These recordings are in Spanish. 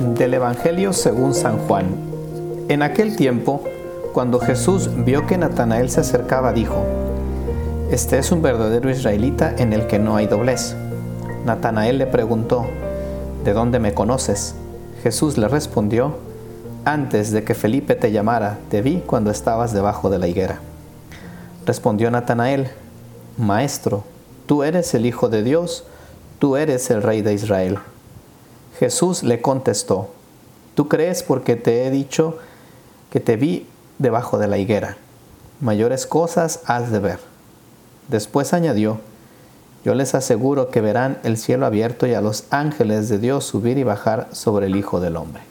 Del Evangelio según San Juan. En aquel tiempo, cuando Jesús vio que Natanael se acercaba, dijo, Este es un verdadero israelita en el que no hay doblez. Natanael le preguntó, ¿De dónde me conoces? Jesús le respondió, Antes de que Felipe te llamara, te vi cuando estabas debajo de la higuera. Respondió Natanael, Maestro, tú eres el Hijo de Dios, tú eres el Rey de Israel. Jesús le contestó, Tú crees porque te he dicho que te vi debajo de la higuera. Mayores cosas has de ver. Después añadió, Yo les aseguro que verán el cielo abierto y a los ángeles de Dios subir y bajar sobre el Hijo del Hombre.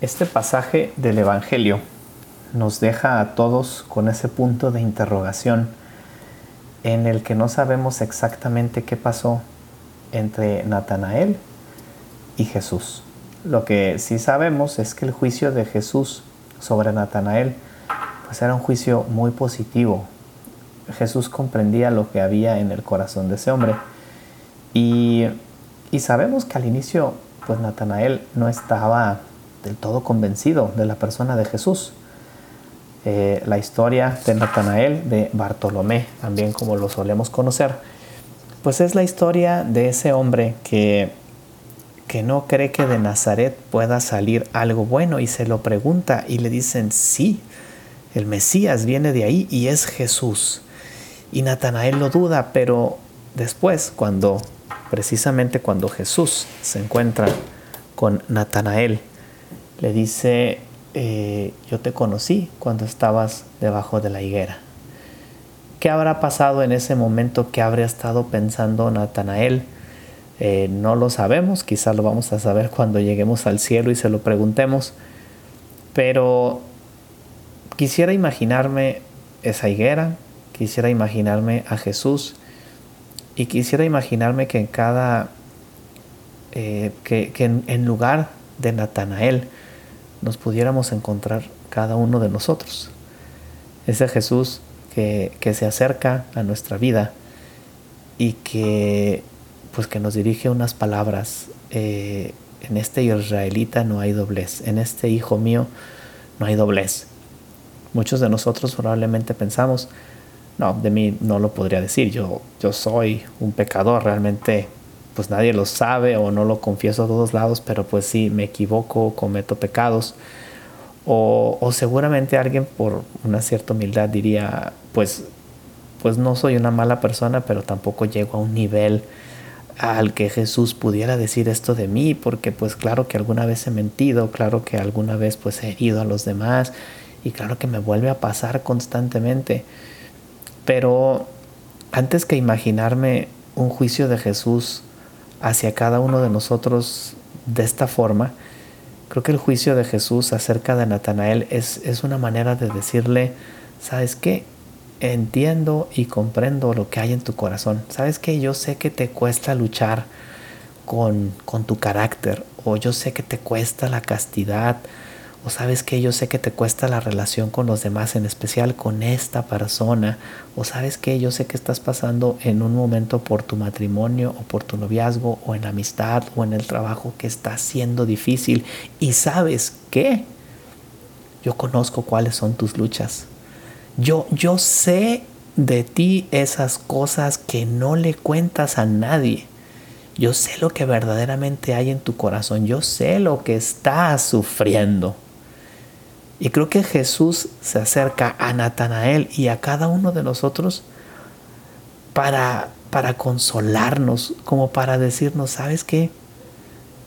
Este pasaje del Evangelio nos deja a todos con ese punto de interrogación en el que no sabemos exactamente qué pasó entre Natanael y Jesús. Lo que sí sabemos es que el juicio de Jesús sobre Natanael pues era un juicio muy positivo. Jesús comprendía lo que había en el corazón de ese hombre y, y sabemos que al inicio pues Natanael no estaba del todo convencido de la persona de Jesús. Eh, la historia de Natanael, de Bartolomé, también como lo solemos conocer, pues es la historia de ese hombre que, que no cree que de Nazaret pueda salir algo bueno y se lo pregunta y le dicen, sí, el Mesías viene de ahí y es Jesús. Y Natanael lo duda, pero después, cuando, precisamente cuando Jesús se encuentra con Natanael, le dice, eh, yo te conocí cuando estabas debajo de la higuera. ¿Qué habrá pasado en ese momento? ¿Qué habría estado pensando Natanael? Eh, no lo sabemos, quizás lo vamos a saber cuando lleguemos al cielo y se lo preguntemos, pero quisiera imaginarme esa higuera, quisiera imaginarme a Jesús y quisiera imaginarme que en cada, eh, que, en lugar de Natanael, nos pudiéramos encontrar cada uno de nosotros. Ese Jesús que, se acerca a nuestra vida y que pues que nos dirige unas palabras eh, en este israelita no hay doblez en este hijo mío no hay doblez muchos de nosotros probablemente pensamos no de mí no lo podría decir yo yo soy un pecador realmente pues nadie lo sabe o no lo confieso a todos lados, pero pues sí, me equivoco, cometo pecados. O, seguramente alguien por una cierta humildad diría, pues, pues no soy una mala persona, pero tampoco llego a un nivel al que Jesús pudiera decir esto de mí, porque pues claro que alguna vez he mentido, claro que alguna vez pues he herido a los demás y claro que me vuelve a pasar constantemente. Pero antes que imaginarme un juicio de Jesús hacia cada uno de nosotros de esta forma, creo que el juicio de Jesús acerca de Natanael es, es una manera de decirle, ¿sabes qué? Entiendo y comprendo lo que hay en tu corazón. ¿Sabes qué? Yo sé que te cuesta luchar con, con tu carácter o yo sé que te cuesta la castidad o sabes que yo sé que te cuesta la relación con los demás, en especial con esta persona, o sabes que yo sé que estás pasando en un momento por tu matrimonio o por tu noviazgo o en la amistad o en el trabajo que está siendo difícil y sabes que yo conozco cuáles son tus luchas. Yo, yo sé de ti esas cosas que no le cuentas a nadie. Yo sé lo que verdaderamente hay en tu corazón. Yo sé lo que estás sufriendo. Y creo que Jesús se acerca a Natanael y a cada uno de nosotros para, para consolarnos, como para decirnos, ¿sabes qué?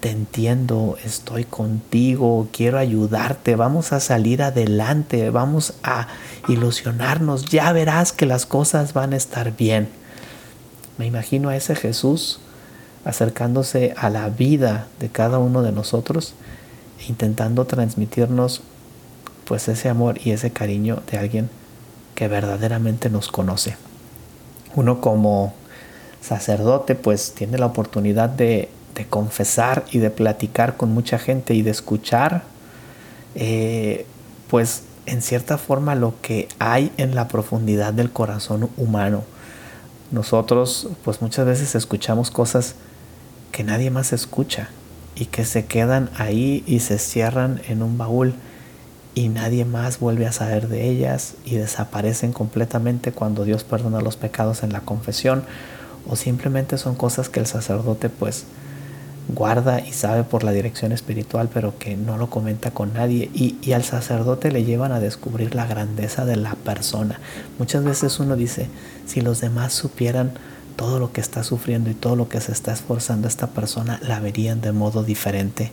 Te entiendo, estoy contigo, quiero ayudarte, vamos a salir adelante, vamos a ilusionarnos, ya verás que las cosas van a estar bien. Me imagino a ese Jesús acercándose a la vida de cada uno de nosotros, intentando transmitirnos pues ese amor y ese cariño de alguien que verdaderamente nos conoce. Uno como sacerdote pues tiene la oportunidad de, confesar y de platicar con mucha gente y de escuchar eh, pues en cierta forma lo que hay en la profundidad del corazón humano. Nosotros pues muchas veces escuchamos cosas que nadie más escucha y que se quedan ahí y se cierran en un baúl y nadie más vuelve a saber de ellas y desaparecen completamente cuando Dios perdona los pecados en la confesión o simplemente son cosas que el sacerdote pues guarda y sabe por la dirección espiritual pero que no lo comenta con nadie y, al sacerdote le llevan a descubrir la grandeza de la persona. Muchas veces uno dice, si los demás supieran todo lo que está sufriendo y todo lo que se está esforzando esta persona, la verían de modo diferente.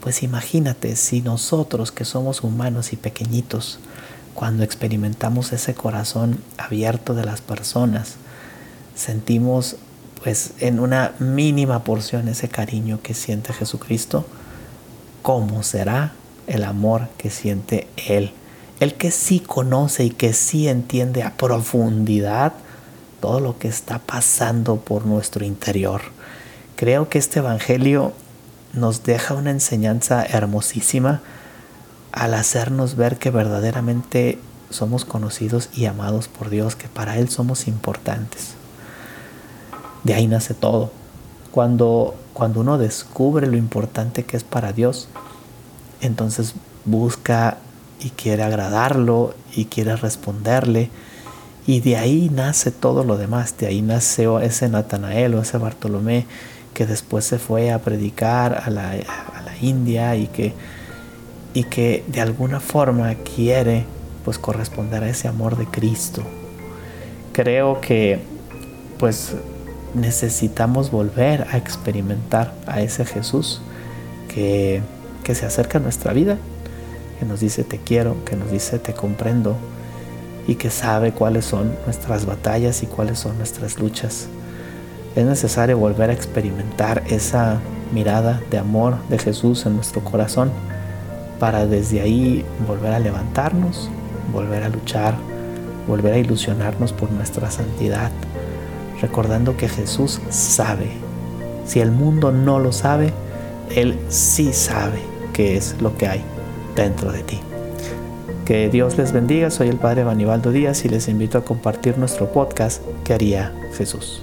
Pues imagínate si nosotros que somos humanos y pequeñitos, cuando experimentamos ese corazón abierto de las personas, sentimos pues en una mínima porción ese cariño que siente Jesucristo, ¿cómo será el amor que siente Él? El que sí conoce y que sí entiende a profundidad todo lo que está pasando por nuestro interior. Creo que este Evangelio nos deja una enseñanza hermosísima al hacernos ver que verdaderamente somos conocidos y amados por Dios, que para Él somos importantes. De ahí nace todo. Cuando, cuando uno descubre lo importante que es para Dios, entonces busca y quiere agradarlo y quiere responderle. Y de ahí nace todo lo demás. De ahí nació ese Natanael o ese Bartolomé que después se fue a predicar a la, India y que, y que de alguna forma quiere pues corresponder a ese amor de Cristo. Creo que pues necesitamos volver a experimentar a ese Jesús que, que se acerca a nuestra vida, que nos dice te quiero, que nos dice te comprendo y que sabe cuáles son nuestras batallas y cuáles son nuestras luchas. Es necesario volver a experimentar esa mirada de amor de Jesús en nuestro corazón para desde ahí volver a levantarnos, volver a luchar, volver a ilusionarnos por nuestra santidad, recordando que Jesús sabe. Si el mundo no lo sabe, Él sí sabe qué es lo que hay dentro de ti. Que Dios les bendiga, soy el Padre Banibaldo Díaz y les invito a compartir nuestro podcast que haría Jesús.